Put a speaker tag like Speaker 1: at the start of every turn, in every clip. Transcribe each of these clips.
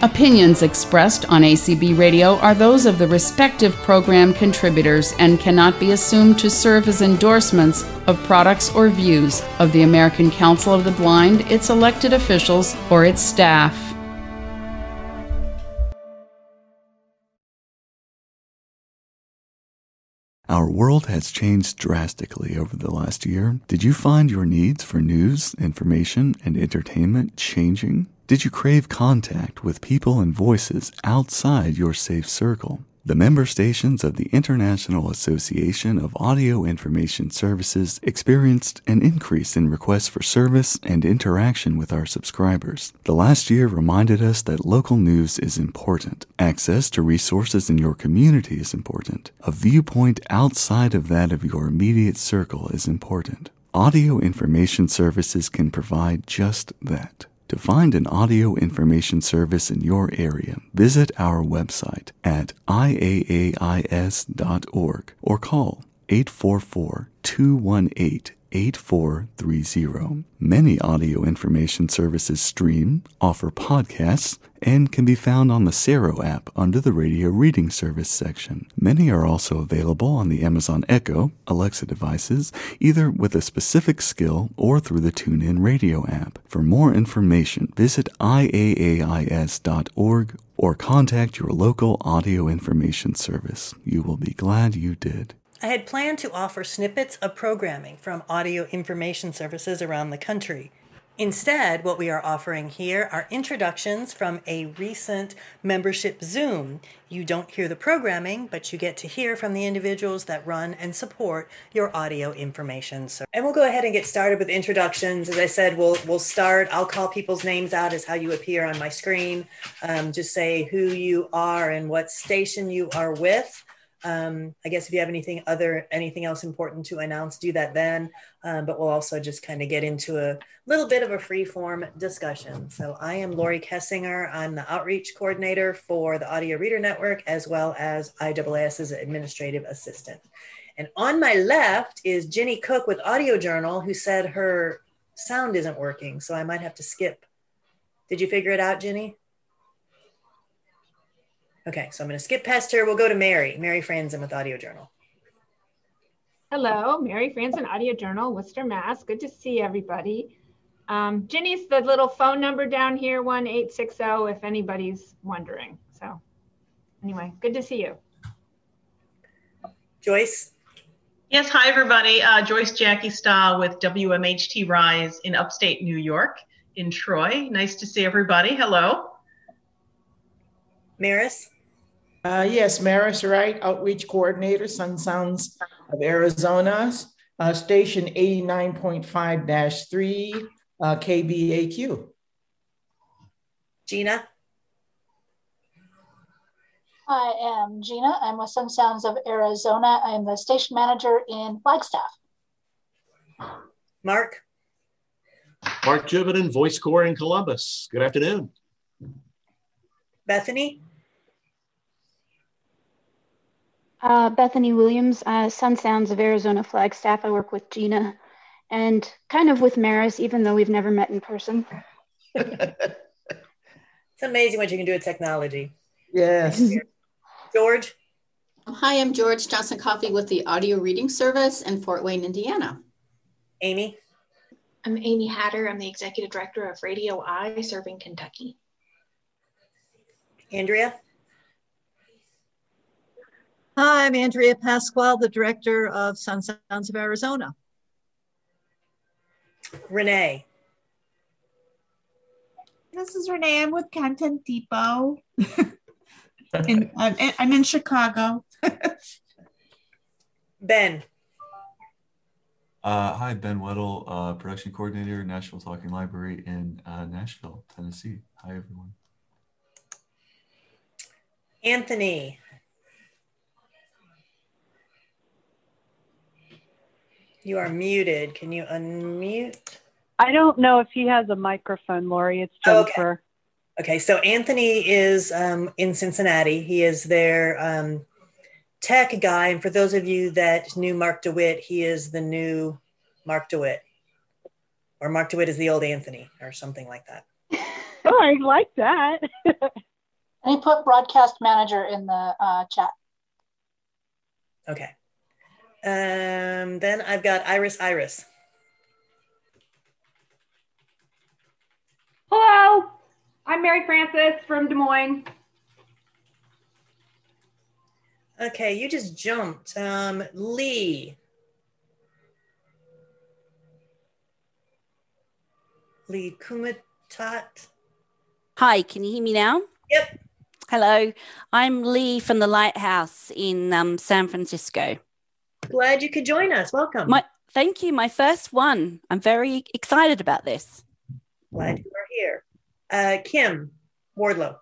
Speaker 1: Opinions expressed on ACB Radio are those of the respective program contributors and cannot be assumed to serve as endorsements of products or views of the American Council of the Blind, its elected officials, or its staff.
Speaker 2: Our world has changed drastically over the last year. Did you find your needs for news, information, and entertainment changing? Did you crave contact with people and voices outside your safe circle? The member stations of the International Association of Audio Information Services experienced an increase in requests for service and interaction with our subscribers. The last year reminded us that local news is important. Access to resources in your community is important. A viewpoint outside of that of your immediate circle is important. Audio Information Services can provide just that. To find an audio information service in your area, visit our website at iaais.org or call 844 218 8430. Many audio information services stream, offer podcasts, and can be found on the Sero app under the radio reading service section. Many are also available on the Amazon Echo, Alexa devices, either with a specific skill or through the TuneIn Radio app. For more information, visit iaais.org or contact your local audio information service. You will be glad you did.
Speaker 3: I had planned to offer snippets of programming from audio information services around the country. Instead, what we are offering here are introductions from a recent membership Zoom. You don't hear the programming, but you get to hear from the individuals that run and support your audio information. So, and we'll go ahead and get started with introductions. As I said, we'll we'll start. I'll call people's names out as how you appear on my screen. Um, just say who you are and what station you are with. Um, I guess if you have anything other, anything else important to announce, do that then. Um, but we'll also just kind of get into a little bit of a free form discussion. So I am Lori Kessinger. I'm the outreach coordinator for the Audio Reader Network, as well as IAAS's administrative assistant. And on my left is Jenny Cook with Audio Journal, who said her sound isn't working. So I might have to skip. Did you figure it out, Jenny? Okay, so I'm going to skip past her. We'll go to Mary, Mary Franzen with Audio Journal.
Speaker 4: Hello, Mary Franzen, Audio Journal, Worcester, Mass. Good to see everybody. Um, Ginny's the little phone number down here, 1860, if anybody's wondering. So anyway, good to see you.
Speaker 3: Joyce?
Speaker 5: Yes, hi everybody. Uh, Joyce Jackie Stahl with WMHT Rise in upstate New York in Troy. Nice to see everybody. Hello.
Speaker 3: Maris?
Speaker 6: Uh, yes, Maris Wright, Outreach Coordinator, Sun Sounds of Arizona, uh, station 89.5-3, uh, KBAQ.
Speaker 3: Gina?
Speaker 7: Hi, I am Gina. I'm with Sun Sounds of Arizona. I'm the station manager in Flagstaff.
Speaker 3: Mark?
Speaker 8: Mark Jividen, Voice Corps in Columbus. Good afternoon.
Speaker 3: Bethany?
Speaker 9: Uh, Bethany Williams, uh, Sun Sounds of Arizona Flagstaff. I work with Gina and kind of with Maris, even though we've never met in person.
Speaker 3: it's amazing what you can do with technology.
Speaker 6: Yes.
Speaker 3: George?
Speaker 10: Hi, I'm George Johnson Coffee with the Audio Reading Service in Fort Wayne, Indiana.
Speaker 3: Amy?
Speaker 11: I'm Amy Hatter. I'm the Executive Director of Radio Eye, serving Kentucky.
Speaker 3: Andrea?
Speaker 12: Hi, I'm Andrea Pasquale, the Director of Sun Sounds of Arizona.
Speaker 3: Renee?
Speaker 13: This is Renee. I'm with Content Depot. in, I'm, I'm in Chicago.
Speaker 3: ben?
Speaker 14: Uh, hi, Ben Weddle, uh, Production Coordinator, Nashville Talking Library in uh, Nashville, Tennessee. Hi, everyone.
Speaker 3: Anthony. You are muted. Can you unmute?
Speaker 15: I don't know if he has a microphone, Lori. It's Jennifer.
Speaker 3: Okay, okay. so Anthony is um, in Cincinnati. He is their um, tech guy. And for those of you that knew Mark DeWitt, he is the new Mark DeWitt. Or Mark DeWitt is the old Anthony, or something like that.
Speaker 15: Oh, I like that.
Speaker 7: And he put broadcast manager in the uh, chat.
Speaker 3: Okay. Um, then I've got Iris Iris.
Speaker 16: Hello, I'm Mary Frances from Des Moines.
Speaker 3: Okay, you just jumped. Um, Lee. Lee Kumatat.
Speaker 17: Hi, can you hear me now?
Speaker 3: Yep.
Speaker 17: Hello, I'm Lee from the Lighthouse in um, San Francisco.
Speaker 3: Glad you could join us. Welcome.
Speaker 17: My, thank you. My first one. I'm very excited about this.
Speaker 3: Glad you are here. Uh, Kim Wardlow.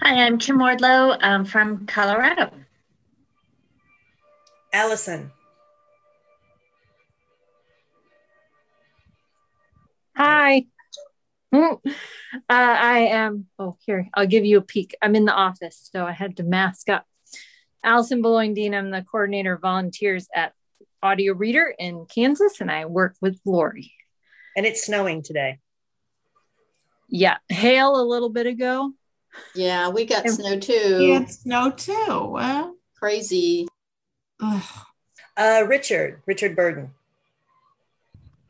Speaker 18: Hi, I'm Kim Wardlow um, from Colorado.
Speaker 3: Allison.
Speaker 19: Hi. uh, I am, oh, here, I'll give you a peek. I'm in the office, so I had to mask up. Allison Beloin I'm the coordinator of volunteers at Audio Reader in Kansas, and I work with Lori.
Speaker 3: And it's snowing today.
Speaker 19: Yeah, hail a little bit ago.
Speaker 10: Yeah, we got
Speaker 19: And-
Speaker 10: snow too.
Speaker 13: We had snow too. Well,
Speaker 10: Crazy.
Speaker 3: Uh, Richard, Richard Burden.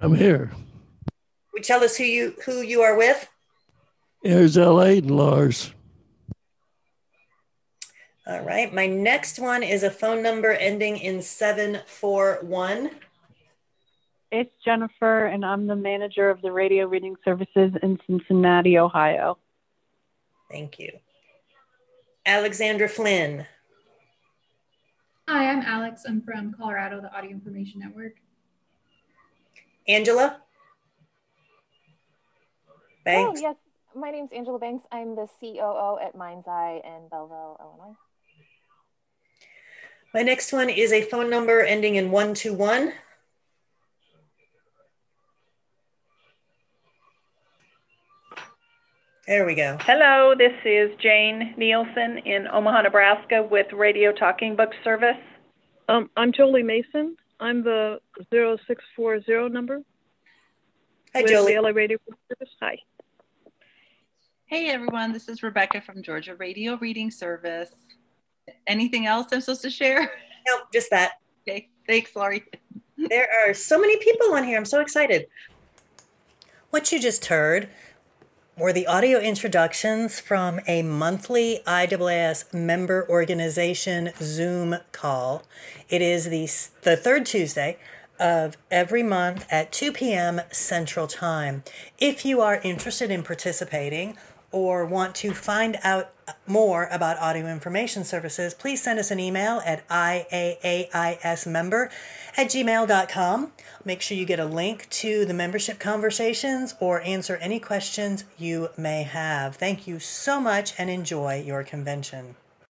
Speaker 20: I'm here.
Speaker 3: Would you tell us who you who you are with?
Speaker 20: Here's L.A. and Lars.
Speaker 3: All right. My next one is a phone number ending in 741.
Speaker 15: It's Jennifer, and I'm the manager of the radio reading services in Cincinnati, Ohio.
Speaker 3: Thank you. Alexandra Flynn.
Speaker 21: Hi, I'm Alex. I'm from Colorado, the Audio Information Network.
Speaker 3: Angela?
Speaker 22: Oh,
Speaker 3: Banks?
Speaker 22: Oh, yes. My name's Angela Banks. I'm the COO at Mind's Eye in Belleville, Illinois.
Speaker 3: My next one is a phone number ending in 121. There we go.
Speaker 23: Hello, this is Jane Nielsen in Omaha, Nebraska with Radio Talking Book Service.
Speaker 15: Um, I'm Jolie Mason. I'm the 0640 number.
Speaker 3: Hi, Jolie.
Speaker 15: LA Radio Service. Hi.
Speaker 24: Hey everyone, this is Rebecca from Georgia Radio Reading Service. Anything else I'm supposed to share?
Speaker 3: Nope, just that.
Speaker 24: Okay, thanks, Laurie.
Speaker 3: There are so many people on here. I'm so excited. What you just heard were the audio introductions from a monthly IAAS member organization Zoom call. It is the, the third Tuesday of every month at 2 p.m. Central Time. If you are interested in participating or want to find out more about audio information services, please send us an email at IAAISmember at gmail.com. Make sure you get a link to the membership conversations or answer any questions you may have. Thank you so much and enjoy your convention.